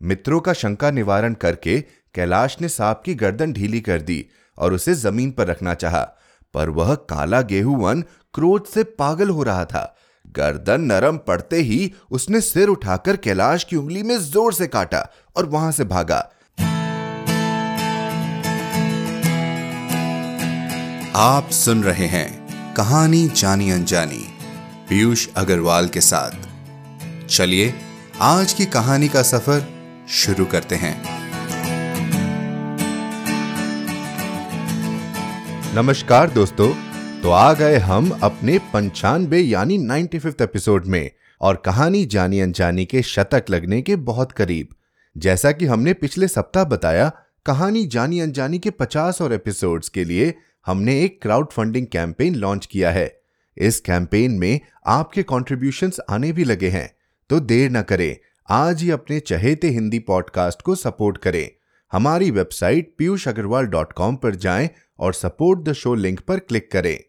मित्रों का शंका निवारण करके कैलाश ने सांप की गर्दन ढीली कर दी और उसे ज़मीन पर रखना चाहा, पर वह काला गेहूँ क्रोध से पागल हो रहा था। गर्दन नरम पड़ते ही उसने सिर उठाकर कैलाश की उंगली में ज़ोर से काटा और वहाँ से भागा। आप सुन रहे हैं कहानी जानी अनजानी पीयूष अग्रवाल के साथ। चलिए आज की कहानी का सफ़र शुरू करते हैं। नमस्कार दोस्तों तो आ गए हम अपने पंचानबे यानी नाइन्टी फिफ्थ एपिसोड में और कहानी जानी अनजानी के शतक लगने के बहुत करीब। जैसा कि हमने पिछले सप्ताह बताया, कहानी जानी अनजानी के 50 और एपिसोड्स के लिए हमने एक क्राउड फंडिंग कैंपेन लॉन्च किया है। इस कैंपेन में आपके कॉन्ट्रीब्यूशंस आने भी लगे हैं तो देर ना करें। आज ही अपने चहेते हिंदी पॉडकास्ट को सपोर्ट करें। हमारी website Piyush Agarwal dot com पर जाएँ और सपोर्ट द शो लिंक पर क्लिक करें।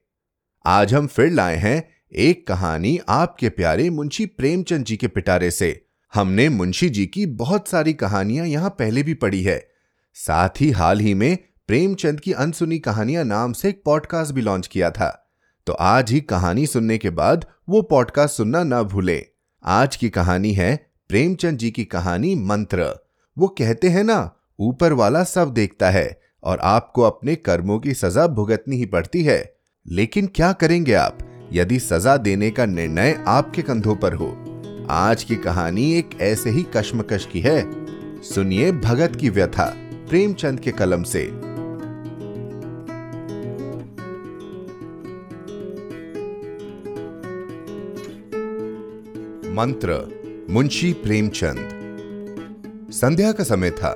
आज हम फिर लाए हैं एक कहानी आपके प्यारे मुंशी प्रेमचंद जी के पिटारे से। हमने मुंशी जी की बहुत सारी कहानियाँ यहाँ पहले भी पढ़ी है। साथ ही हाल ही में प्रेमचंद की अनसुनी कहानियाँ नाम से एक पॉडकास्ट भी लॉन्च किया था। तो आज ही कहानी सुनने के बाद वो पॉडकास्ट सुनना ना भूलें। आज की कहानी है प्रेमचंद जी की कहानी मंत्र। वो कहते हैं ना, ऊपर वाला सब देखता है और आपको अपने कर्मों की सजा भुगतनी ही पड़ती है। लेकिन क्या करेंगे आप? यदि सजा देने का निर्णय आपके कंधों पर हो। आज की कहानी एक ऐसे ही कश्मकश की है। सुनिए भगत की व्यथा, प्रेमचंद के कलम से। मंत्र। मुंशी प्रेमचंद। संध्या का समय था।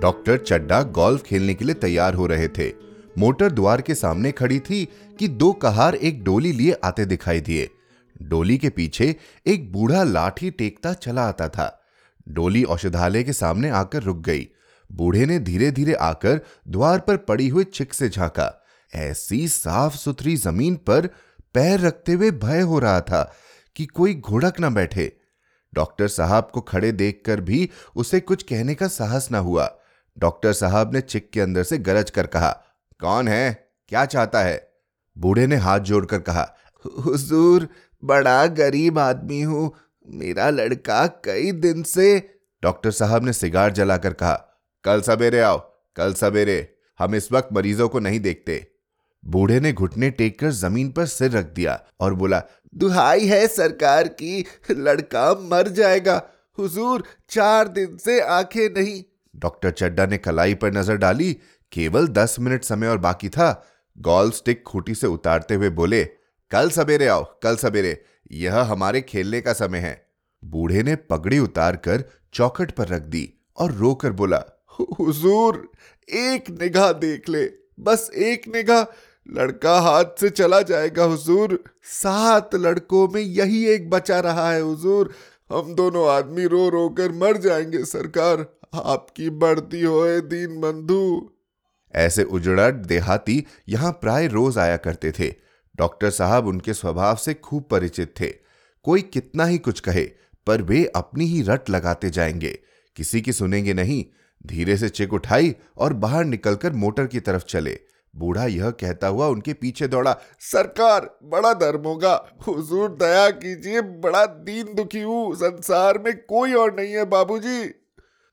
डॉक्टर चड्डा गोल्फ खेलने के लिए तैयार हो रहे थे। मोटर द्वार के सामने खड़ी थी कि दो कहार एक डोली लिए आते दिखाई दिए। डोली के पीछे एक बूढ़ा लाठी टेकता चला आता था। डोली औषधालय के सामने आकर रुक गई। बूढ़े ने धीरे धीरे आकर द्वार पर पड़ी हुई चिक से झांका। ऐसी साफ़ सुथरी ज़मीन पर पैर रखते हुए भय हो रहा था कि कोई घोड़क न बैठे। डॉक्टर साहब को खड़े देखकर भी उसे कुछ कहने का साहस न हुआ। डॉक्टर साहब ने चिक के अंदर से गरज कर कहा, कौन है? क्या चाहता है? बूढ़े ने हाथ जोड़कर कहा, हुजूर, बड़ा गरीब आदमी हूँ। मेरा लड़का कई दिन से डॉक्टर साहब ने सिगार जलाकर कहा, कल सवेरे आओ, कल सवेरे। हम इस वक्त मरीजों को नहीं देखते बूढ़े ने घुटने टेक कर ज़मीन पर सिर रख दिया और बोला दुहाई है सरकार की, लड़का मर जाएगा। हुजूर, चार दिन से आँखें नहीं। डॉक्टर चड्डा ने कलाई पर नज़र डाली, केवल दस मिनट समय और बाकी था। गोल्फ स्टिक खूटी से उतारते हुए बोले, कल सवेरे आओ, कल सवेरे, यह हमारे खेलने का समय है। बूढ़े ने पगड़ी उतार कर चौखट पर रख दी और रोकर बोला हुजूर, एक निगाह देख ले, बस एक निगाह लड़का हाथ से चला जाएगा, हुजूर। सात लड़कों में यही एक बचा रहा है, हुजूर। हम दोनों आदमी रो रो कर मर जाएँगे, सरकार। आपकी बढ़ती होए दीन बंधु। ऐसे उजड़ट देहाती यहाँ प्राय रोज आया करते थे। डॉक्टर साहब उनके स्वभाव से खूब परिचित थे। कोई कितना ही कुछ कहे, पर वे अपनी ही रट लगाते जाएँगे। किसी की सुनेंगे नहीं, धीरे से चिक उठाई और बाहर निकलकर मोटर की तरफ़ चले। बूढ़ा यह कहता हुआ उनके पीछे दौड़ा, सरकार, बड़ा धर्म होगा। हुजूर, दया कीजिए, बड़ा दीन दुखी हूँ। संसार में कोई और नहीं है, बाबूजी।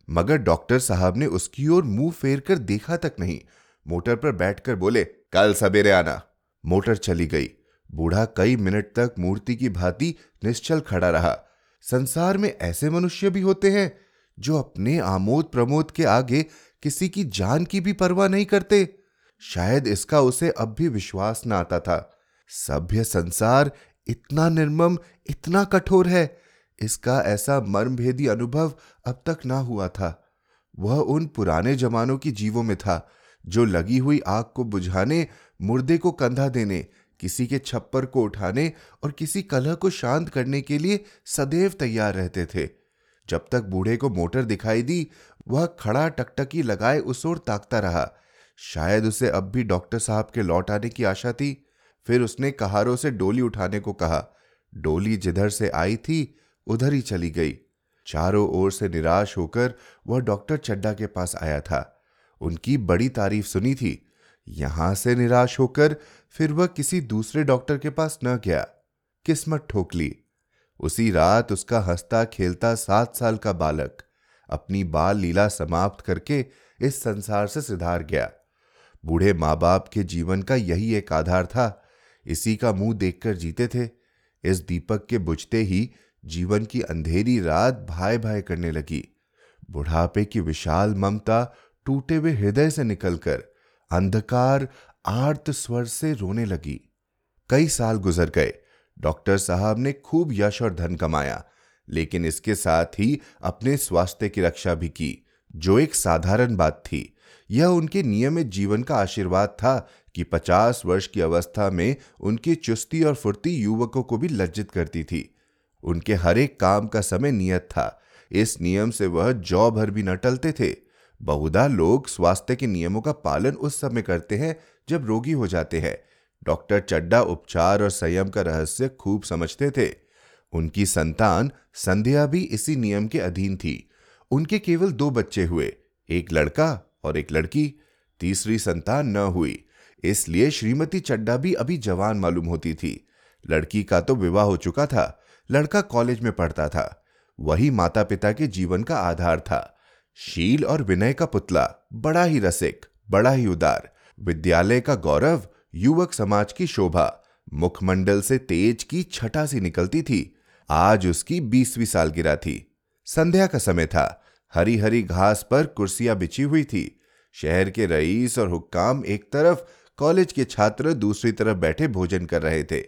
मगर डॉक्टर साहब ने उसकी ओर मुँह फेर कर देखा तक नहीं। मोटर पर बैठकर बोले, कल सवेरे आना। मोटर चली गई। बूढ़ा कई मिनट तक मूर्ति की भांति निश्चल खड़ा रहा। संसार में ऐसे मनुष्य भी होते हैं, जो अपने आमोद प्रमोद के आगे किसी की जान की भी परवाह नहीं करते। शायद इसका उसे अब भी विश्वास न आता था। सभ्य संसार इतना निर्मम, इतना कठोर है। इसका ऐसा मर्मभेदी अनुभव अब तक ना हुआ था। वह उन पुराने जमानों की जीवों में था, जो लगी हुई आग को बुझाने, मुर्दे को कंधा देने, किसी के छप्पर को उठाने और किसी कलह को शांत करने के लिए सदैव तैयार रहते थे। जब तक बूढ़े को मोटर दिखाई दी, वह खड़ा टकटकी लगाए उस ओर ताकता रहा। शायद उसे अब भी डॉक्टर साहब के लौट आने की आशा थी। फिर उसने कहारों से डोली उठाने को कहा। डोली जिधर से आई थी, उधर ही चली गई। चारों ओर से निराश होकर वह डॉक्टर चड्डा के पास आया था। उनकी बड़ी तारीफ़ सुनी थी। यहाँ से निराश होकर फिर वह किसी दूसरे डॉक्टर के पास न गया। किस्मत ठोक ली। उसी रात उसका हंसता खेलता सात साल का बालक अपनी बाल लीला समाप्त करके इस संसार से सिधार गया। बूढ़े माँ बाप के जीवन का यही एक आधार था। इसी का मुँह देखकर जीते थे। इस दीपक के बुझते ही जीवन की अंधेरी रात भाई भाई करने लगी। बुढ़ापे की विशाल ममता टूटे हुए हृदय से निकलकर अंधकार, आर्त स्वर से रोने लगी। कई साल गुजर गए। डॉक्टर साहब ने खूब यश और धन कमाया, लेकिन इसके साथ ही अपने स्वास्थ्य की रक्षा भी की, जो एक साधारण बात थी। यह उनके नियमित जीवन का आशीर्वाद था कि पचास वर्ष की अवस्था में उनकी चुस्ती और फुर्ती युवकों को भी लज्जित करती थी। उनके हर एक काम का समय नियत था। इस नियम से वह जौ भर भी न टलते थे। बहुधा लोग स्वास्थ्य के नियमों का पालन उस समय करते हैं जब रोगी हो जाते हैं। डॉक्टर चड्डा उपचार और संयम का रहस्य खूब समझते थे। उनकी संतान संध्या भी इसी नियम के अधीन थी। उनके केवल दो बच्चे हुए, एक लड़का और एक लड़की, तीसरी संतान न हुई। इसलिए श्रीमती चड्डा भी अभी जवान मालूम होती थी। लड़की का तो विवाह हो चुका था, लड़का कॉलेज में पढ़ता था। वही माता पिता के जीवन का आधार था। शील और विनय का पुतला, बड़ा ही रसिक, बड़ा ही उदार। विद्यालय का गौरव, युवक समाज की शोभा, मुखमंडल से तेज की छटा सी निकलती थी। आज उसकी बीसवीं सालगिरह थी। संध्या का समय था। हरी हरी घास पर कुर्सियाँ बिछी हुई थी। शहर के रईस और हुक्काम एक तरफ़, कॉलेज के छात्र दूसरी तरफ़ बैठे भोजन कर रहे थे।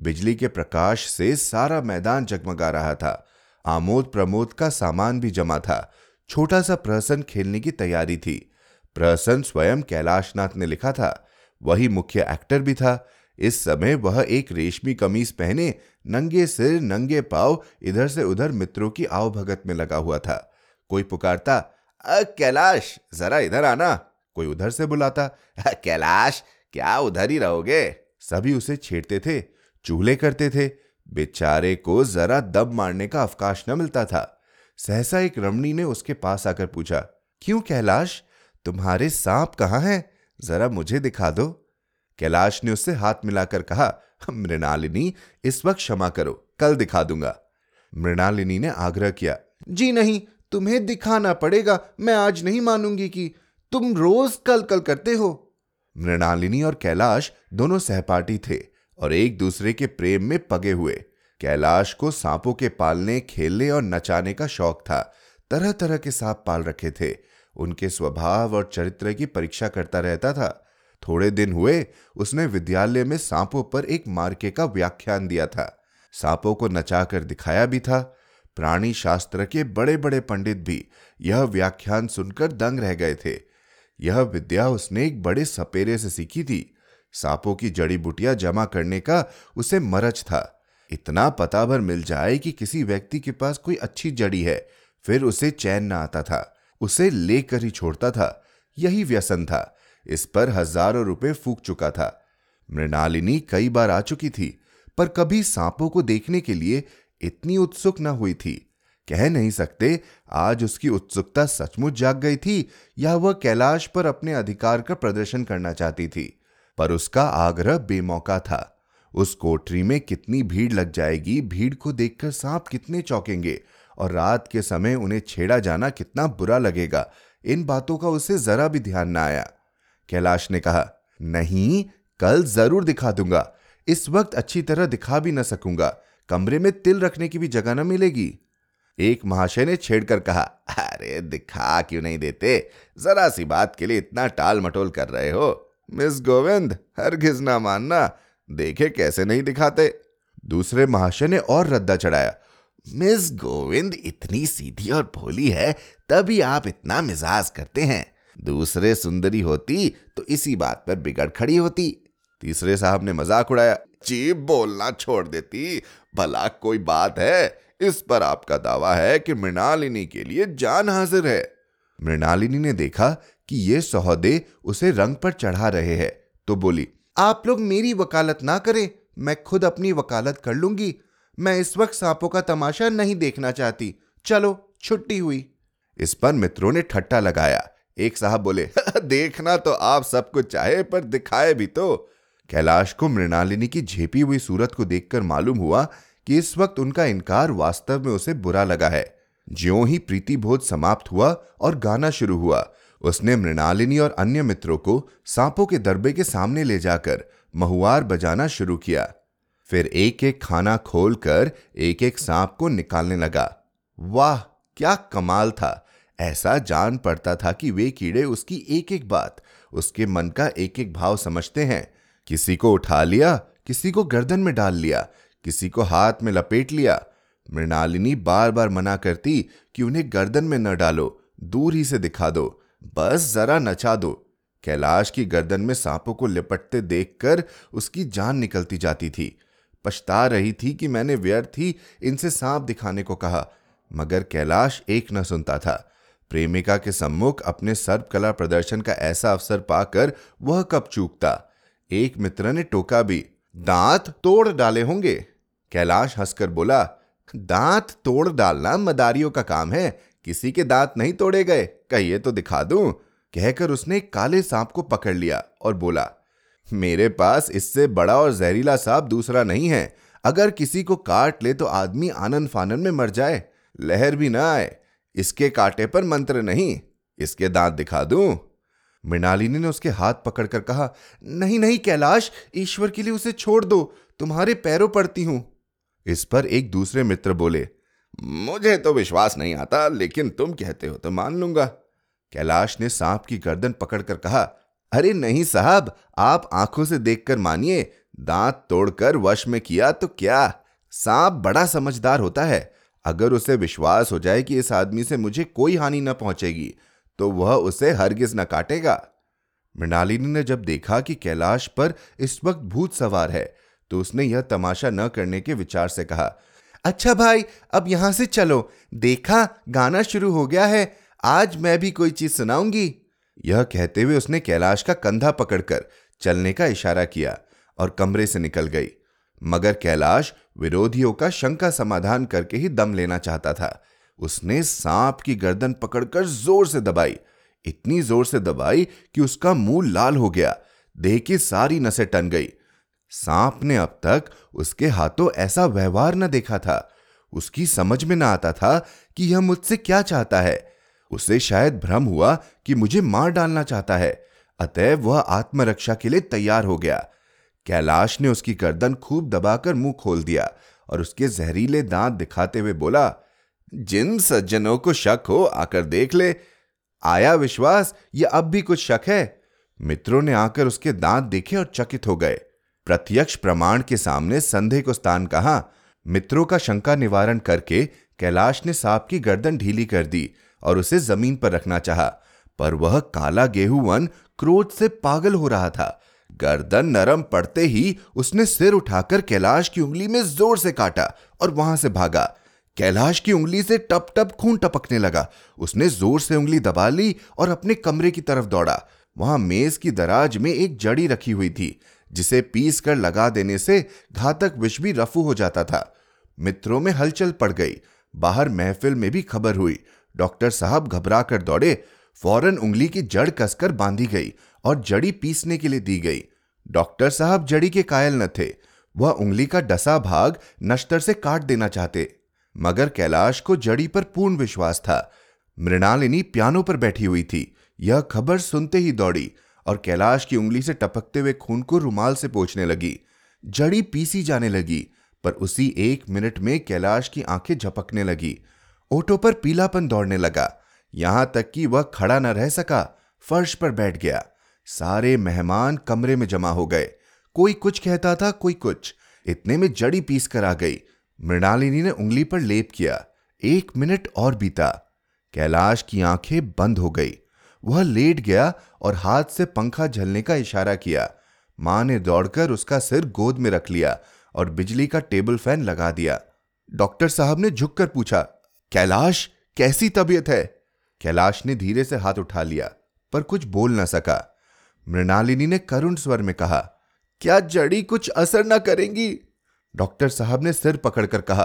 बिजली के प्रकाश से सारा मैदान जगमगा रहा था। आमोद प्रमोद का सामान भी जमा था। छोटा सा प्रहसन खेलने की तैयारी थी। प्रहसन स्वयं कैलाशनाथ ने लिखा था। वही मुख्य एक्टर भी था। इस समय वह एक रेशमी कमीज पहने नंगे सिर, नंगे पाव, इधर से उधर मित्रों की आवभगत में लगा हुआ था। कोई पुकारता, अ, कैलाश, जरा इधर आना। कोई उधर से बुलाता कैलाश, क्या उधर ही रहोगे? सभी उसे छेड़ते थे, चूल्हे करते थे। बेचारे को जरा दब मारने का अवकाश न मिलता था। सहसा एक रमणी ने उसके पास आकर पूछा, क्यों कैलाश? तुम्हारे सांप कहाँ हैं? जरा मुझे दिखा दो। कैलाश ने उससे हाथ मिलाकर कहा, मृणालिनी, इस वक्त क्षमा करो, कल दिखा दूँगा। मृणालिनी ने आग्रह किया, जी नहीं तुम्हें दिखाना पड़ेगा, मैं आज नहीं मानूँगी कि तुम रोज कल कल करते हो। मृणालिनी और कैलाश दोनों सहपाठी थे और एक दूसरे के प्रेम में पगे हुए। कैलाश को सांपों के पालने, खेलने और नचाने का शौक था तरह तरह के सांप पाल रखे थे। उनके स्वभाव और चरित्र की परीक्षा करता रहता था। थोड़े दिन हुए, उसने विद्यालय में सांपों पर एक मार्के का व्याख्यान दिया था। सांपों को नचाकर दिखाया भी था। प्राणी शास्त्र के बड़े बड़े पंडित भी यह व्याख्यान सुनकर दंग रह गए थे। यह विद्या उसने एक बड़े सपेरे से सीखी थी। सांपों की जड़ी बुटियाँ जमा करने का उसे मरज था। इतना पता भर मिल जाए कि किसी व्यक्ति के पास कोई अच्छी जड़ी है, फिर उसे चैन ना आता था। उसे लेकर ही छोड़ता था। यही व्यसन था। इस पर हज़ारों रुपए फूक चुका था। मृणालिनी कई बार आ चुकी थी, पर कभी सांपों को देखने के लिए इतनी उत्सुक न हुई थी। कह नहीं सकते आज उसकी उत्सुकता सचमुच जाग गई थी या वह कैलाश पर अपने अधिकार का प्रदर्शन करना चाहती थी, पर उसका आग्रह बेमौका था। उस कोठरी में कितनी भीड़ लग जाएगी, भीड़ को देखकर सांप कितने चौंकेंगे और रात के समय उन्हें छेड़ा जाना कितना बुरा लगेगा, इन बातों का उसे जरा भी ध्यान न आया। कैलाश ने कहा, नहीं, कल ज़रूर दिखा दूँगा। इस वक्त अच्छी तरह दिखा भी न सकूँगा। कमरे में तिल रखने की भी जगह न मिलेगी। एक महाशय ने छेड़कर कहा, अरे, दिखा क्यों नहीं देते? जरा सी बात के लिए इतना टाल मटोल कर रहे हो। मिस गोविंद हर ना मानना। देखे कैसे नहीं दिखाते? दूसरे महाशय ने और रद्दा चढ़ाया, मिस गोविंद इतनी सीधी और भोली है, तभी आप इतना मिजाज करते हैं। दूसरे सुंदरी होती तो इसी बात पर बिगड़ खड़ी होती। तीसरे साहब ने मज़ाक उड़ाया चीप बोलना छोड़ देती। भला कोई बात है? इस पर आपका दावा है कि मृणालिनी के लिए जान हाजिर है। मृणालिनी ने देखा कि ये सौदे उसे रंग पर चढ़ा रहे हैं तो बोली, आप लोग मेरी वकालत ना करें, मैं खुद अपनी वकालत कर लूँगी। मैं इस वक्त सांपों का तमाशा नहीं देखना चाहती। चलो, छुट्टी हुई। इस पर मित्रों ने ठट्टा लगाया। एक साहब बोले, देखना तो आप सब कुछ चाहे, पर दिखाए भी तो। कैलाश को मृणालिनी की झेपी हुई सूरत को देखकर मालूम हुआ कि इस वक्त उनका इनकार वास्तव में उसे बुरा लगा है। ज्यो ही प्रीति भोज समाप्त हुआ और गाना शुरू हुआ, उसने मृणालिनी और अन्य मित्रों को सांपों के दरबे के सामने ले जाकर महुआर बजाना शुरू किया। फिर एक एक खाना खोलकर एक एक सांप को निकालने लगा। वाह, क्या कमाल था! ऐसा जान पड़ता था कि वे कीड़े उसकी एक एक बात, उसके मन का एक एक भाव समझते हैं। किसी को उठा लिया, किसी को गर्दन में डाल लिया, किसी को हाथ में लपेट लिया। मृणालिनी बार बार मना करती कि उन्हें गर्दन में न डालो, दूर ही से दिखा दो, बस जरा नचा दो। कैलाश की गर्दन में सांपों को लिपटते देखकर उसकी जान निकलती जाती थी। पछता रही थी कि मैंने व्यर्थ ही इनसे सांप दिखाने को कहा, मगर कैलाश एक न सुनता था। प्रेमिका के सम्मुख अपने सर्वकला प्रदर्शन का ऐसा अवसर पाकर वह कब चूकता? एक मित्र ने टोका भी, दांत तोड़ डाले होंगे। कैलाश हंसकर बोला, दांत तोड़ डालना मदारियों का काम है, किसी के दांत नहीं तोड़े गए, कहिए तो दिखा दूँ। कहकर उसने काले सांप को पकड़ लिया और बोला, मेरे पास इससे बड़ा और जहरीला सांप दूसरा नहीं है। अगर किसी को काट ले तो आदमी आनंद फानन में मर जाए, लहर भी ना आए। इसके कांटे पर मंत्र नहीं, इसके दांत दिखा दूँ। मृणालिनी ने उसके हाथ पकड़कर कहा, नहीं नहीं, कैलाश, ईश्वर के लिए उसे छोड़ दो, तुम्हारे पैरों पड़ती हूँ। इस पर एक दूसरे मित्र बोले, मुझे तो विश्वास नहीं आता, लेकिन तुम कहते हो तो मान लूँगा। कैलाश ने सांप की गर्दन पकड़कर कहा, अरे नहीं साहब, आप आँखों से देखकर मानिए, दांत तोड़कर वश में किया तो क्या? सांप बड़ा समझदार होता है। अगर उसे विश्वास हो जाए कि इस आदमी से मुझे कोई हानि न पहुंचेगी तो वह उसे हरगिज न काटेगा। मृणालिनी ने जब देखा कि कैलाश पर इस वक्त भूत सवार है तो उसने यह तमाशा न करने के विचार से कहा अच्छा भाई, अब यहाँ से चलो। देखा, गाना शुरू हो गया है। आज मैं भी कोई चीज़ सुनाऊँगी? यह कहते हुए उसने कैलाश का कंधा पकड़कर चलने का इशारा किया और कमरे से निकल गई। मगर कैलाश विरोधियों का शंका समाधान करके ही दम लेना चाहता था। उसने सांप की गर्दन पकड़कर ज़ोर से दबाई। इतनी ज़ोर से दबाई कि उसका मुँह लाल हो गया। देह की सारी नसें टन गई। सांप ने अब तक उसके हाथों ऐसा व्यवहार न देखा था। उसकी समझ में न आता था कि यह मुझसे क्या चाहता है। उसे शायद भ्रम हुआ कि मुझे मार डालना चाहता है। अतएव वह आत्मरक्षा के लिए तैयार हो गया। कैलाश ने उसकी गर्दन खूब दबाकर मुँह खोल दिया और उसके जहरीले दांत दिखाते हुए बोला जिन सज्जनों को शक हो, आकर देख ले। आया विश्वास, या अब भी कुछ शक है। मित्रों ने आकर उसके दांत देखे और चकित हो गए। प्रत्यक्ष प्रमाण के सामने संधे को स्थान कहा। मित्रों का शंका निवारण करके कैलाश ने सांप की गर्दन ढीली कर दी और उसे ज़मीन पर रखना चाहा, पर वह काला गेहूँ क्रोध से पागल हो रहा था। गर्दन नरम पड़ते ही उसने सिर उठाकर कैलाश की उंगली में ज़ोर से काटा और वहाँ से भागा। कैलाश की उंगली से टप टप खून टपकने लगा। उसने ज़ोर से उंगली दबा ली और अपने कमरे की तरफ़ दौड़ा। वहाँ मेज की दराज में एक जड़ी रखी हुई थी, जिसे पीस कर लगा देने से घातक विष भी रफू हो जाता था। मित्रों में हलचल पड़ गई। बाहर महफिल में भी खबर हुई। डॉक्टर साहब घबरा कर दौड़े। फ़ौरन उंगली की जड़ कसकर बांधी गई और जड़ी पीसने के लिए दी गई। डॉक्टर साहब जड़ी के कायल न थे। वह उंगली का डसा भाग नश्तर से काट देना चाहते। मगर कैलाश को जड़ी पर पूर्ण विश्वास था। मृणालिनी पियानो पर बैठी हुई थी। यह खबर सुनते ही दौड़ी और कैलाश की उंगली से टपकते हुए खून को रुमाल से पोछने लगी। जड़ी पीसी जाने लगी, पर उसी एक मिनट में कैलाश की आँखें झपकने लगी। ओटो पर पीलापन दौड़ने लगा। यहाँ तक कि वह खड़ा न रह सका, फर्श पर बैठ गया। सारे मेहमान कमरे में जमा हो गए। कोई कुछ कहता था, कोई कुछ। इतने में जड़ी पीस कर आ गई। मृणालिनी ने उंगली पर लेप किया। एक मिनट और बीता। कैलाश की आँखें बंद हो गई। वह लेट गया और हाथ से पंखा झलने का इशारा किया। माँ ने दौड़कर उसका सिर गोद में रख लिया और बिजली का टेबल फ़ैन लगा दिया। डॉक्टर साहब ने झुककर पूछा, कैलाश, कैसी तबीयत है? कैलाश ने धीरे से हाथ उठा लिया, पर कुछ बोल न सका। मृणालिनी ने करुण स्वर में कहा, क्या जड़ी कुछ असर न करेंगी? डॉक्टर साहब ने सिर पकड़कर कहा,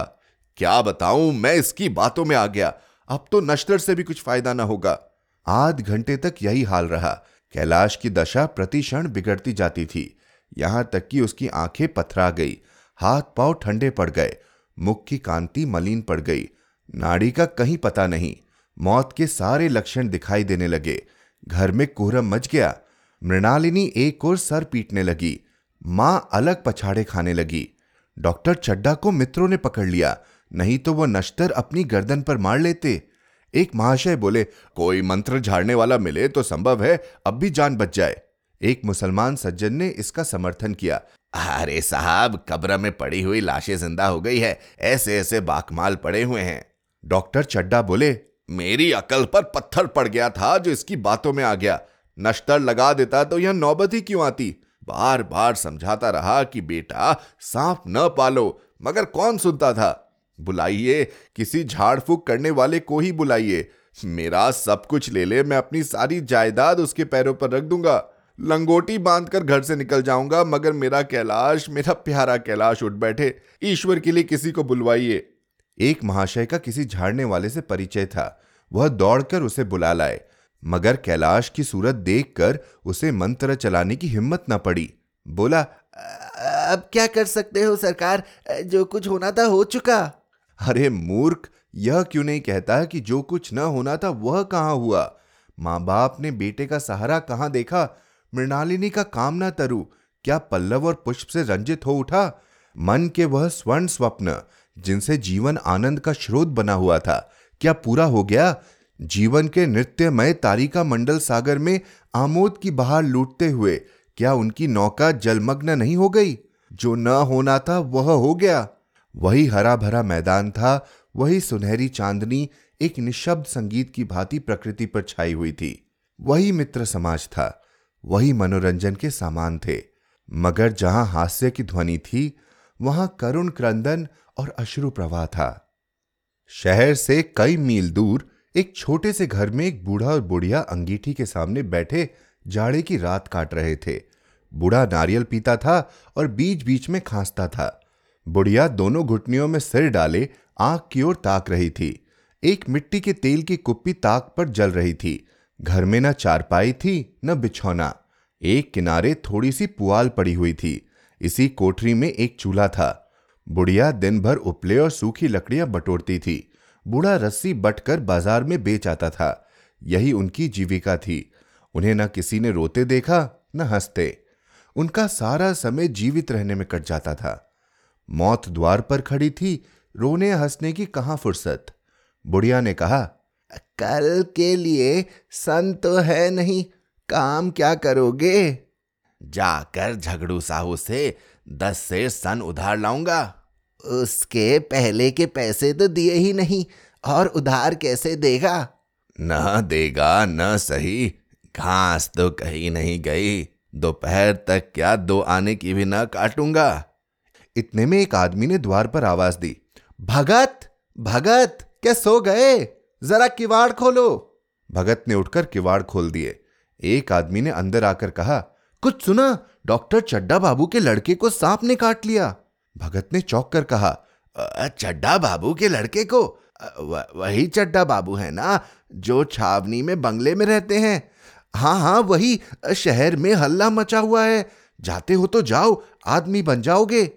क्या बताऊँ, मैं इसकी बातों में आ गया। अब तो नश्तर से भी कुछ फ़ायदा ना होगा। आध घंटे तक यही हाल रहा। कैलाश की दशा प्रतिक्षण बिगड़ती जाती थी। यहाँ तक कि उसकी आँखें पथरा गई। हाथ पाँव ठंडे पड़ गए। मुख की कांति मलिन पड़ गई। नाड़ी का कहीं पता नहीं। मौत के सारे लक्षण दिखाई देने लगे। घर में कोहरम मच गया। मृणालिनी एक और सर पीटने लगी। माँ अलग पछाड़े खाने लगी। डॉक्टर चड्डा को मित्रों ने पकड़ लिया। नहीं तो वो नश्तर अपनी गर्दन पर मार लेते। एक महाशय बोले, कोई मंत्र झाड़ने वाला मिले तो संभव है, अब भी जान बच जाए। एक मुसलमान सज्जन ने इसका समर्थन किया। अरे साहब, कब्र में पड़ी हुई लाशें ज़िंदा हो गई है, ऐसे ऐसे बाकमाल पड़े हुए हैं। डॉक्टर चड्डा बोले, मेरी अकल पर पत्थर पड़ गया था जो इसकी बातों में आ गया। नश्तर लगा देता तो यह नौबत ही क्यों आती? बार बार समझाता रहा कि, बेटा, सांप न पालो, मगर कौन सुनता था? बुलाइए, किसी झाड़ फूक करने वाले को ही बुलाइए। मेरा सब कुछ ले ले, मैं अपनी सारी जायदाद उसके पैरों पर रख दूँगा। लंगोटी बांधकर घर से निकल जाऊँगा, मगर मेरा कैलाश, मेरा प्यारा कैलाश उठ बैठे। ईश्वर के लिए किसी को बुलवाइए। एक महाशय का किसी झाड़ने वाले से परिचय था। वह दौड़कर उसे बुला लाए। मगर कैलाश की सूरत देखकर उसे मंत्र चलाने की हिम्मत न पड़ी। बोला, अब क्या कर सकते हो सरकार? जो कुछ होना था हो चुका। अरे मूर्ख, यह क्यों नहीं कहता कि जो कुछ न होना था वह कहाँ हुआ? माँ बाप ने बेटे का सहारा कहाँ देखा? मृणालिनी का काम न तरु। क्या पल्लव और पुष्प से रंजित हो उठा? मन के वह स्वर्ण स्वप्न, जिनसे जीवन आनंद का स्रोत बना हुआ था, क्या पूरा हो गया? जीवन के नृत्यमय तारिका मंडल सागर में आमोद की बहार लूटते हुए क्या उनकी नौका जलमग्न नहीं हो गई? जो न होना था, वह हो गया। वही हरा भरा मैदान था, वही सुनहरी चांदनी, एक निशब्द संगीत की भांति प्रकृति पर छाई हुई थी। वही मित्र समाज था, वही मनोरंजन के सामान थे। मगर जहाँ हास्य की ध्वनि थी, वहाँ करुण क्रंदन और अश्रु प्रवाह था। शहर से कई मील दूर एक छोटे से घर में एक बूढ़ा और बुढ़िया अंगीठी के सामने बैठे जाड़े की रात काट रहे थे। बूढ़ा नारियल पीता था और बीच बीच में खांसता था। बुढ़िया दोनों घुटनियों में सिर डाले, आँख की ओर ताक रही थी। एक मिट्टी के तेल की कुप्पी ताक पर जल रही थी। घर में न चारपाई थी, न बिछौना। एक किनारे थोड़ी सी पुआल पड़ी हुई थी। इसी कोठरी में एक चूल्हा था। बुढ़िया दिन भर उपले और सूखी लकड़ियाँ बटोरती थी। बूढ़ा रस्सी बटकर बाज़ार में बेच आता था। यही उनकी जीविका थी। उन्हें न किसी ने रोते देखा, न हँसते। उनका सारा समय जीवित रहने में कट जाता था। मौत द्वार पर खड़ी थी, रोने हंसने की कहाँ फुर्सत? बुढ़िया ने कहा, कल के लिए सन तो है नहीं, काम क्या करोगे? जाकर झगड़ू साहू से दस से सन उधार लाऊँगा। उसके पहले के पैसे तो दिए ही नहीं और उधार कैसे देगा? न देगा न सही। घास तो कहीं नहीं गई। दोपहर तक क्या दो आने की भी न काटूँगा। इतने में एक आदमी ने द्वार पर आवाज़ दी। भगत भगत क्या सो गए? जरा किवाड़ खोलो। भगत ने उठकर किवाड़ खोल दिए। एक आदमी ने अंदर आकर कहा कुछ सुना डॉक्टर चड्डा बाबू के लड़के को सांप ने काट लिया। भगत ने चौक कर कहा चड्डा बाबू के लड़के को? वही चड्डा बाबू है ना, जो छावनी में बंगले में रहते हैं। हाँ हाँ वही शहर में हल्ला मचा हुआ है। जाते हो तो जाओ, आदमी बन जाओगे।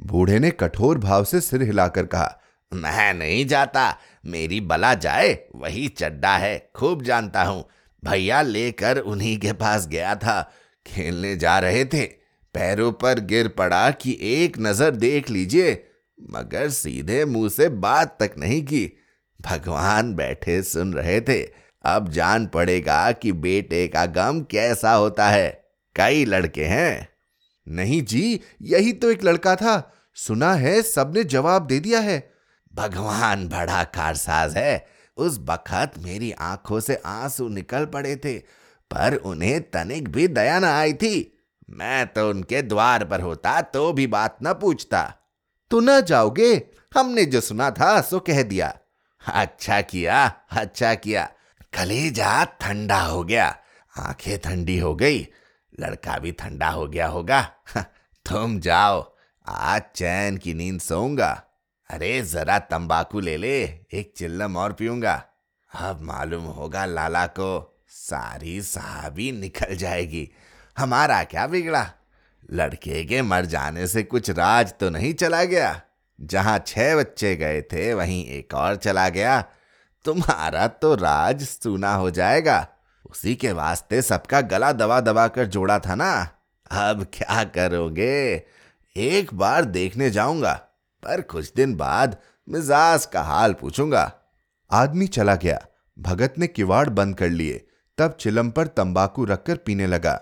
बूढ़े ने कठोर भाव से सिर हिलाकर कहा, मैं नहीं जाता, मेरी बला जाए, वही चड्डा है, खूब जानता हूँ। भैया लेकर उन्हीं के पास गया था, खेलने जा रहे थे। पैरों पर गिर पड़ा कि एक नज़र देख लीजिए, मगर सीधे मुँह से बात तक नहीं की। भगवान बैठे सुन रहे थे। अब जान पड़ेगा कि बेटे का गम कैसा होता है। कई लड़के हैं। नहीं जी, यही तो एक लड़का था। सुना है सबने जवाब दे दिया है। भगवान बड़ा कारसाज है। उस बखत मेरी आँखों से आँसू निकल पड़े थे, पर उन्हें तनिक भी दया न आई थी। मैं तो उनके द्वार पर होता तो भी बात न पूछता। तो न जाओगे? हमने जो सुना था, सो कह दिया। अच्छा किया अच्छा किया। कलेजा ठंडा हो गया। आँखें ठंडी हो गई। लड़का भी ठंडा हो गया होगा। तुम जाओ। आज चैन की नींद सोऊँगा। अरे, जरा तंबाकू ले ले, एक चिल्लम और पीऊँगा। अब मालूम होगा लाला को सारी साहबी निकल जाएगी। हमारा क्या बिगड़ा? लड़के के मर जाने से कुछ राज तो नहीं चला गया। जहाँ छह बच्चे गए थे, वहीं एक और चला गया। तुम्हारा तो राज सूना हो जाएगा। उसी के वास्ते सबका गला दबा दबा कर जोड़ा था ना। अब क्या करोगे? एक बार देखने जाऊँगा, पर कुछ दिन बाद मिजाज का हाल पूछूँगा। आदमी चला गया। भगत ने किवाड़ बंद कर लिए। तब चिलम पर तंबाकू रखकर पीने लगा।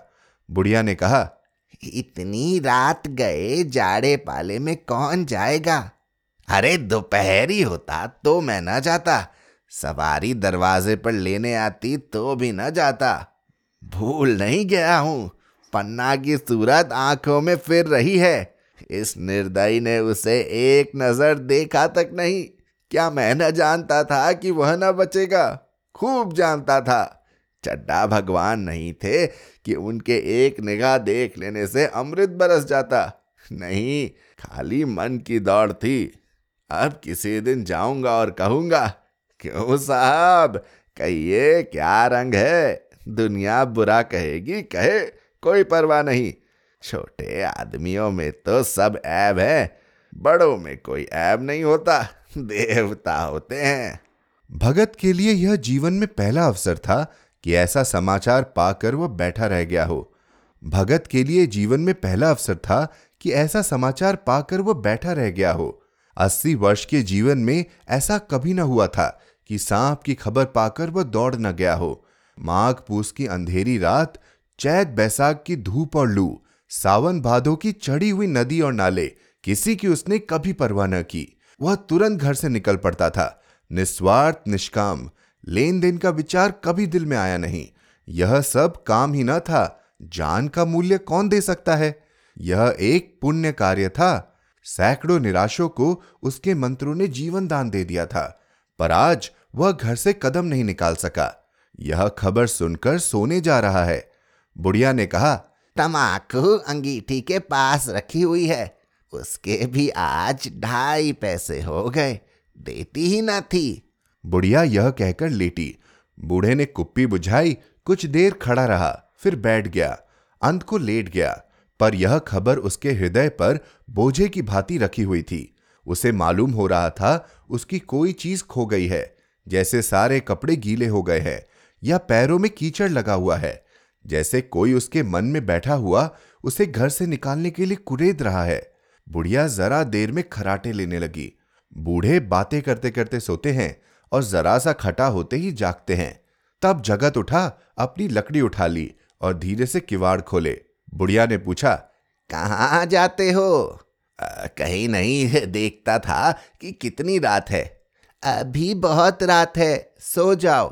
बुढ़िया ने कहा, इतनी रात गए, जाड़े पाले में कौन जाएगा? अरे, दोपहरी होता तो मैं न जाता। सवारी दरवाजे पर लेने आती तो भी ना जाता। भूल नहीं गया हूँ। पन्ना की सूरत आँखों में फिर रही है। इस निर्दयी ने उसे एक नज़र देखा तक नहीं। क्या मैं न जानता था कि वह न बचेगा? खूब जानता था। चड्डा भगवान नहीं थे कि उनके एक निगाह देख लेने से अमृत बरस जाता। नहीं, खाली मन की दौड़ थी। अब किसी दिन जाऊँगा और कहूँगा, क्यों साहब, कहिए क्या रंग है? दुनिया बुरा कहेगी, कहे कोई परवाह नहीं। छोटे आदमियों में तो सब ऐब है, बड़ों में कोई ऐब नहीं होता, देवता होते हैं। भगत के लिए यह जीवन में पहला अवसर था कि ऐसा समाचार पाकर वह बैठा रह गया हो। भगत के लिए जीवन में पहला अवसर था कि ऐसा समाचार पाकर वह बैठा रह गया हो। अस्सी वर्ष के जीवन में ऐसा कभी न हुआ था कि सांप की खबर पाकर वह दौड़ न गया हो। माघ पूस की अंधेरी रात, चैत बैसाख की धूप और लू, सावन भादों की चढ़ी हुई नदी और नाले, किसी की उसने कभी परवाह न की। वह तुरंत घर से निकल पड़ता था। निस्वार्थ निष्काम लेन देन का विचार कभी दिल में आया नहीं। यह सब काम ही न था। जान का मूल्य कौन दे सकता है? यह एक पुण्य कार्य था। सैकड़ों निराशों को उसके मंत्रों ने जीवन दान दे दिया था। पर आज वह घर से कदम नहीं निकाल सका। यह खबर सुनकर सोने जा रहा है। बुढ़िया ने कहा तमाकू अंगीठी के पास रखी हुई है। उसके भी आज ढाई पैसे हो गए। देती ही ना थी। बुढ़िया यह कहकर लेटी। बूढ़े ने कुप्पी बुझाई, कुछ देर खड़ा रहा, फिर बैठ गया, अंत को लेट गया, पर यह खबर उसके हृदय पर बोझे की भांति रखी हुई थी। उसे मालूम हो रहा था उसकी कोई चीज़ खो गई है, जैसे सारे कपड़े गीले हो गए हैं, या पैरों में कीचड़ लगा हुआ है, जैसे कोई उसके मन में बैठा हुआ उसे घर से निकालने के लिए कुरेद रहा है। बुढ़िया जरा देर में खराटे लेने लगी। बूढ़े बातें करते करते सोते हैं और जरा सा खटा होते ही जागते हैं। तब जगत उठा अपनी लकड़ी उठा ली और धीरे से किवाड़ खोले। बुढ़िया ने पूछा कहाँ जाते हो? आ, कहीं नहीं देखता था कि कितनी रात है। अभी बहुत रात है सो जाओ।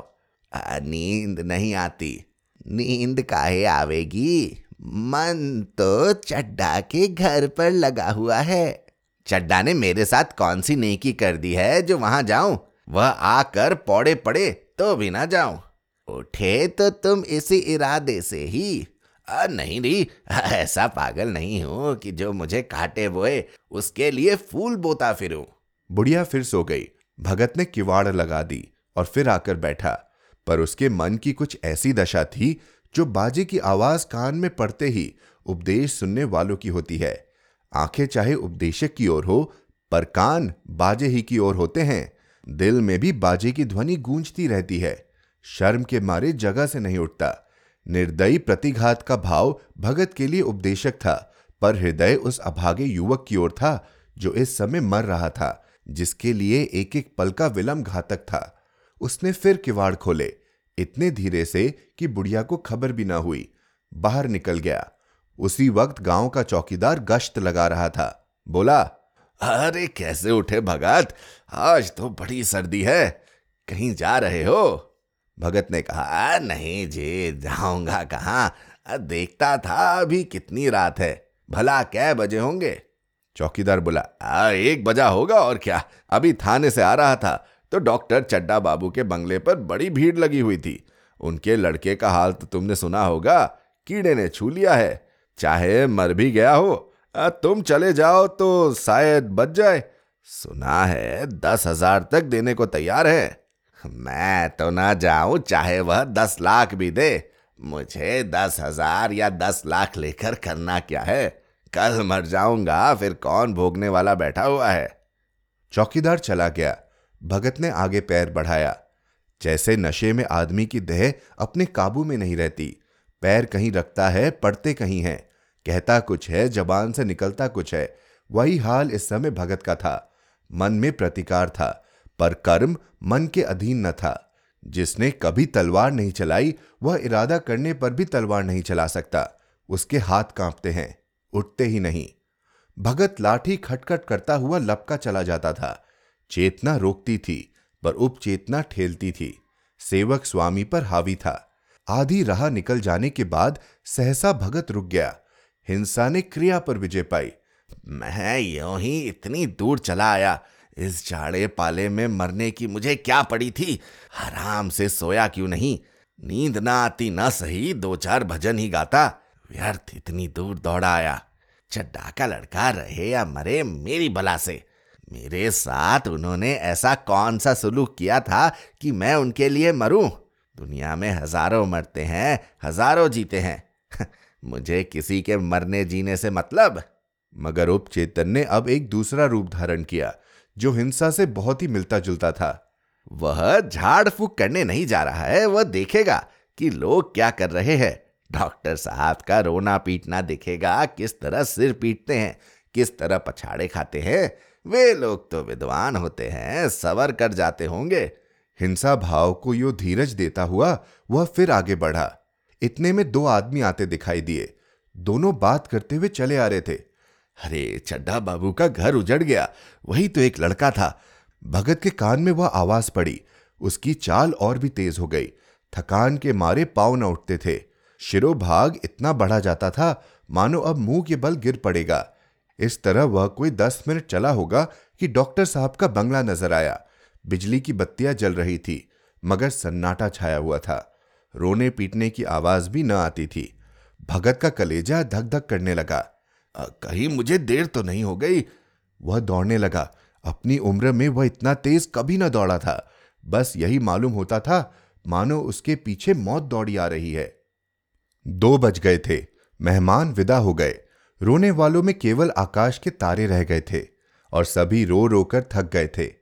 नींद नहीं आती। नींद काहे आवेगी? मन तो चड्डा के घर पर लगा हुआ है। चड्डा ने मेरे साथ कौन सी नेकी कर दी है जो वहाँ जाऊँ? वह आकर पौड़े पड़े तो भी ना जाऊँ। उठे तो तुम इसी इरादे से ही। आ, नहीं नहीं ऐसा पागल नहीं हूँ कि जो मुझे काटे बोए उसके लिए फूल बोता फिरूं। बुढ़िया फिर सो गई। भगत ने किवाड़ लगा दी और फिर आकर बैठा। पर उसके मन की कुछ ऐसी दशा थी जो बाजे की आवाज़ कान में पड़ते ही उपदेश सुनने वालों की होती है। आँखें चाहे उपदेशक की ओर हो पर कान बाजे ही की ओर होते हैं। दिल में भी बाजे की ध्वनि गूंजती रहती है। शर्म के मारे जगह से नहीं उठता। निर्दयी प्रतिघात का भाव भगत के लिए उपदेशक था, पर हृदय उस अभागे युवक की ओर था, जो इस समय मर रहा था, जिसके लिए एक एक पल का विलंब घातक था। उसने फिर किवाड़ खोले, इतने धीरे से कि बुढ़िया को खबर भी ना हुई। बाहर निकल गया। उसी वक्त गाँव का चौकीदार गश्त लगा रहा था। बोला अरे कैसे उठे भगत? आज तो बड़ी सर्दी है। कहीं जा रहे हो? भगत ने कहा नहीं जी जाऊँगा कहाँ? देखता था अभी कितनी रात है। भला कै बजे होंगे? चौकीदार बोला आ, एक बजा होगा और क्या? अभी थाने से आ रहा था तो डॉक्टर चड्डा बाबू के बंगले पर बड़ी भीड़ लगी हुई थी। उनके लड़के का हाल तो तुमने सुना होगा। कीड़े ने छू लिया है। चाहे मर भी गया हो तुम चले जाओ तो शायद बच जाए। सुना है दस हज़ार तक देने को तैयार है। मैं तो ना जाऊँ, चाहे वह दस लाख भी दे। मुझे दस हज़ार या दस लाख लेकर करना क्या है? कल मर जाऊँगा, फिर कौन भोगने वाला बैठा हुआ है? चौकीदार चला गया। भगत ने आगे पैर बढ़ाया। जैसे नशे में आदमी की देह अपने काबू में नहीं रहती, पैर कहीं रखता है, पड़ते कहीं है। कहता कुछ है, जबान से निकलता कुछ है। वही हाल इस समय भगत का था। मन में प्रतिकार था, पर कर्म मन के अधीन न था। जिसने कभी तलवार नहीं चलाई, वह इरादा करने पर भी तलवार नहीं चला सकता। उसके हाथ कांपते हैं, उठते ही नहीं। भगत लाठी खटखट करता हुआ लपका चला जाता था। चेतना रोकती थी, पर उपचेतना ठेलती थी। सेवक स्वामी पर हावी था। आधी राह निकल जाने के बाद सहसा भगत रुक गया। हिंसा ने क्रिया पर विजय पाई। मैं यूँ ही इतनी दूर चला आया। इस जाड़े पाले में मरने की मुझे क्या पड़ी थी? आराम से सोया क्यों नहीं? नींद ना आती, ना सही दो चार भजन ही गाता। व्यर्थ इतनी दूर दौड़ा आया। चड्डा का लड़का रहे या मरे मेरी बला से। मेरे साथ उन्होंने ऐसा कौन सा सुलूक किया था कि मैं उनके लिए मरूं? दुनिया में हज़ारों मरते हैं, हज़ारों जीते हैं। मुझे किसी के मरने जीने से मतलब। मगर उपचेतन ने अब एक दूसरा रूप धारण किया, जो हिंसा से बहुत ही मिलता जुलता था। वह झाड़ फूक करने नहीं जा रहा है, वह देखेगा कि लोग क्या कर रहे हैं। डॉक्टर साहब का रोना पीटना देखेगा, किस तरह सिर पीटते हैं, किस तरह पछाड़े खाते हैं। वे लोग तो विद्वान होते हैं, सवर कर जाते होंगे। हिंसा भाव को यो धीरज देता हुआ वह फिर आगे बढ़ा। इतने में दो आदमी आते दिखाई दिए। दोनों बात करते हुए चले आ रहे थे। अरे चड्डा बाबू का घर उजड़ गया। वही तो एक लड़का था। भगत के कान में वह आवाज़ पड़ी। उसकी चाल और भी तेज हो गई। थकान के मारे पाव न उठते थे। शिरोभाग इतना बढ़ा जाता था, मानो अब मुँह के बल गिर पड़ेगा। इस तरह वह कोई दस मिनट चला होगा कि डॉक्टर साहब का बंगला नज़र आया। बिजली की बत्तियाँ जल रही थी, मगर सन्नाटा छाया हुआ था। रोने पीटने की आवाज़ भी न आती थी। भगत का कलेजा धक धक करने लगा। कहीं मुझे देर तो नहीं हो गई? वह दौड़ने लगा। अपनी उम्र में वह इतना तेज कभी न दौड़ा था। बस यही मालूम होता था, मानो उसके पीछे मौत दौड़ी आ रही है। दो बज गए थे। मेहमान विदा हो गए। रोने वालों में केवल आकाश के तारे रह गए थे और सभी रो रोकर थक गए थे।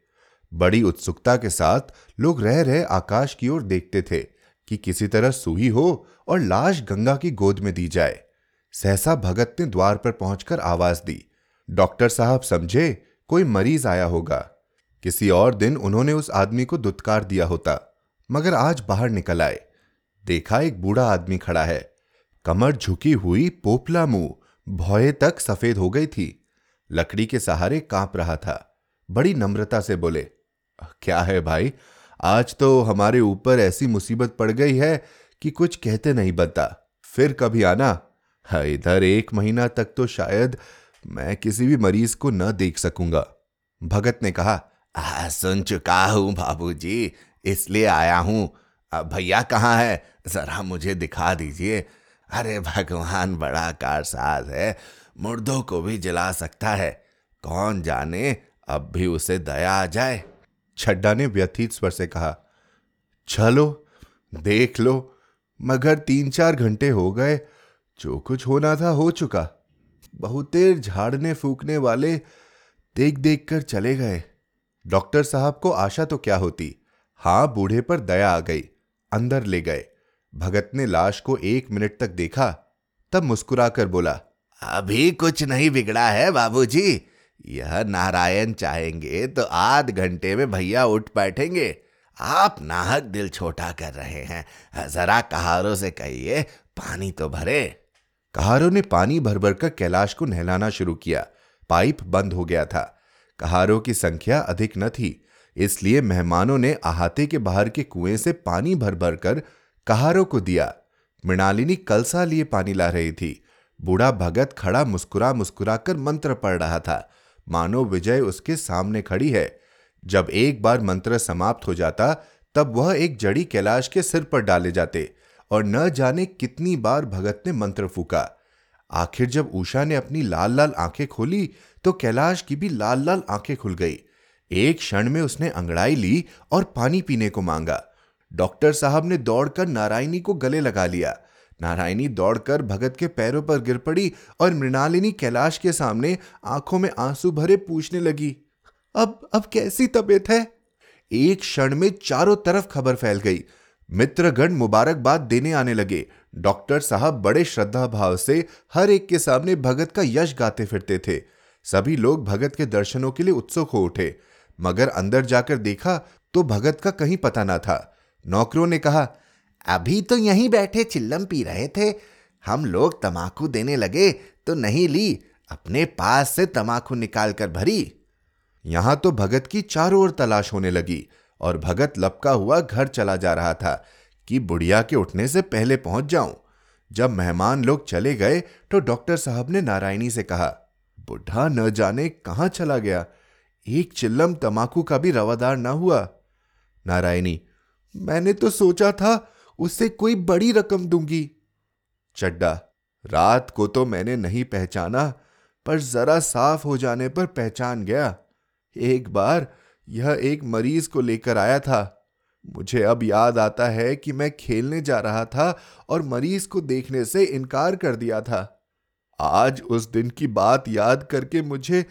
बड़ी उत्सुकता के साथ लोग रह रहे आकाश की ओर देखते थे। कि किसी तरह सुही हो और लाश गंगा की गोद में दी जाए। सहसा भगत ने द्वार पर पहुंचकर आवाज़ दी, डॉक्टर साहब, समझे? कोई मरीज़ आया होगा। किसी और दिन उन्होंने उस आदमी को दुत्कार दिया होता, मगर आज बाहर निकल आए। देखा एक बूढ़ा आदमी खड़ा है। कमर झुकी हुई पोपला मुँह भौए तक सफ़ेद हो गई थी। लकड़ी के सहारे काँप रहा था। बड़ी नम्रता से बोले, क्या है भाई? आज तो हमारे ऊपर ऐसी मुसीबत पड़ गई है कि कुछ कहते नहीं बनता। फिर कभी आना। हाँ, इधर एक महीना तक तो शायद मैं किसी भी मरीज़ को न देख सकूँगा। भगत ने कहा आ, सुन चुका हूँ बाबूजी इसलिए आया हूँ। भैया कहाँ है? जरा मुझे दिखा दीजिए। अरे भगवान बड़ा कारसाज है। मुर्दों को भी जला सकता है। कौन जाने अब भी उसे दया आ जाए। छड्डा ने व्यथित स्वर से कहा, चलो, देख लो, मगर तीन चार घंटे हो गए, जो कुछ होना था हो चुका। बहुत देर झाड़ने फूकने वाले देख देख कर चले गए। डॉक्टर साहब को आशा तो क्या होती? हाँ, बूढ़े पर दया आ गई, अंदर ले गए। भगत ने लाश को एक मिनट तक देखा, तब मुस्कुराकर बोला, अभी कुछ नहीं बिगड़ा है, बाबूजी। यह नारायण चाहेंगे तो आध घंटे में भैया उठ बैठेंगे। आप नाहक दिल छोटा कर रहे हैं। जरा कहारों से कहिए, पानी तो भरे। कहारों ने पानी भर भर कर कैलाश को नहलाना शुरू किया। पाइप बंद हो गया था। कहारों की संख्या अधिक न थी। इसलिए मेहमानों ने अहाते के बाहर के कुएँ से पानी भर भर कर कहारों को दिया। मृणालिनी कलसा लिए पानी ला रही थी। बूढ़ा भगत खड़ा मुस्कुरा मुस्कुरा कर मंत्र पढ़ रहा था। मानो विजय उसके सामने खड़ी है। जब एक बार मंत्र समाप्त हो जाता, तब वह एक जड़ी कैलाश के सिर पर डाले जाते और न जाने कितनी बार भगत ने मंत्र फूका। आखिर जब उषा ने अपनी लाल लाल आँखें खोली तो कैलाश की भी लाल लाल आँखें खुल गई। एक क्षण में उसने अंगड़ाई ली और पानी पीने को मांगा। डॉक्टर साहब ने दौड़कर नारायणी को गले लगा लिया। नारायणी दौड़कर भगत के पैरों पर गिर पड़ी और मृणालिनी कैलाश के सामने आँखों में आँसू भरे पूछने लगी, अब अब कैसी तबीयत है? एक क्षण में चारों तरफ़ खबर फैल गई। मित्रगण मुबारकबाद देने आने लगे। डॉक्टर साहब बड़े श्रद्धा भाव से हर एक के सामने भगत का यश गाते फिरते थे। सभी लोग भगत के दर्शनों के लिए उत्सुक हो उठे। मगर अंदर जाकर देखा तो भगत का कहीं पता ना था। नौकरों ने कहा अभी तो यहीं बैठे चिल्लम पी रहे थे। हम लोग तमाकू देने लगे तो नहीं ली। अपने पास से तमाकू निकाल कर भरी। यहाँ तो भगत की चारों ओर तलाश होने लगी और भगत लपका हुआ घर चला जा रहा था कि बुढ़िया के उठने से पहले पहुँच जाऊँ। जब मेहमान लोग चले गए तो डॉक्टर साहब ने नारायणी से कहा, बुढ़ा न जाने कहाँ चला गया? एक चिल्लम तमाकू का भी रवादार ना हुआ। नारायणी, मैंने तो सोचा था उससे कोई बड़ी रकम दूँगी। चड्डा, रात को तो मैंने नहीं पहचाना, पर जरा साफ़ हो जाने पर पहचान गया। एक बार यह एक मरीज़ को लेकर आया था। मुझे अब याद आता है कि मैं खेलने जा रहा था और मरीज़ को देखने से इनकार कर दिया था। आज उस दिन की बात याद करके मुझे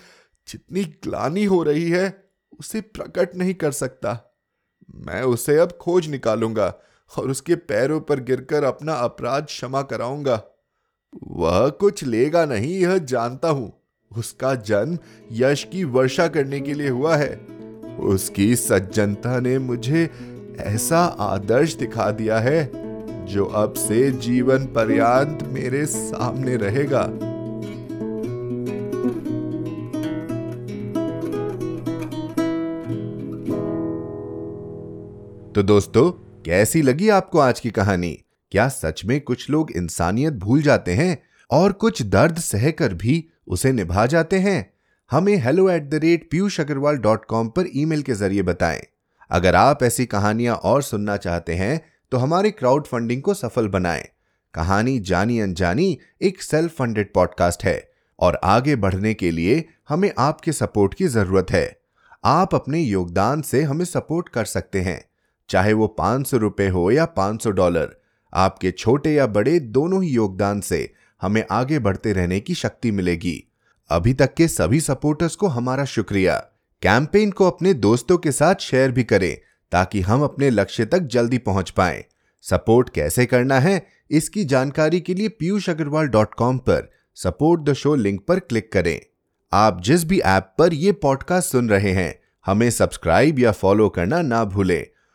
जितनी ग्लानी हो रही है, उसे प्रकट नहीं कर सकता। मैं उसे अब खोज निकालूँगा। और उसके पैरों पर गिरकर अपना अपराध क्षमा कराऊँगा। वह कुछ लेगा नहीं, यह जानता हूँ। उसका जन्म यश की वर्षा करने के लिए हुआ है। उसकी सज्जनता ने मुझे ऐसा आदर्श दिखा दिया है, जो अब से जीवन पर्यांत मेरे सामने रहेगा। तो दोस्तों कैसी लगी आपको आज की कहानी? क्या सच में कुछ लोग इंसानियत भूल जाते हैं और कुछ दर्द सहकर भी उसे निभा जाते हैं? हमें hello at the rate Piyush Agarwal dot com पर ईमेल के ज़रिए बताएँ। अगर आप ऐसी कहानियाँ और सुनना चाहते हैं तो हमारे क्राउड फंडिंग को सफल बनाएँ। कहानी जानी अनजानी एक सेल्फ फंडेड पॉडकास्ट है और आगे बढ़ने के लिए हमें आपके सपोर्ट की ज़रूरत है। आप अपने योगदान से हमें सपोर्ट कर सकते हैं। चाहे वो पाँच सौ रुपए हो या पाँच सौ डॉलर, आपके छोटे या बड़े दोनों ही योगदान से हमें आगे बढ़ते रहने की शक्ति मिलेगी। अभी तक के सभी सपोर्टर्स को हमारा शुक्रिया। कैंपेन को अपने दोस्तों के साथ शेयर भी करें ताकि हम अपने लक्ष्य तक जल्दी पहुँच पाए। सपोर्ट कैसे करना है, इसकी जानकारी के लिए पीयूष अग्रवाल डॉट कॉम पर सपोर्ट द शो लिंक पर क्लिक करें। आप जिस भी ऐप पर यह पॉडकास्ट सुन रहे हैं, हमें सब्सक्राइब या फॉलो करना ना भूलें।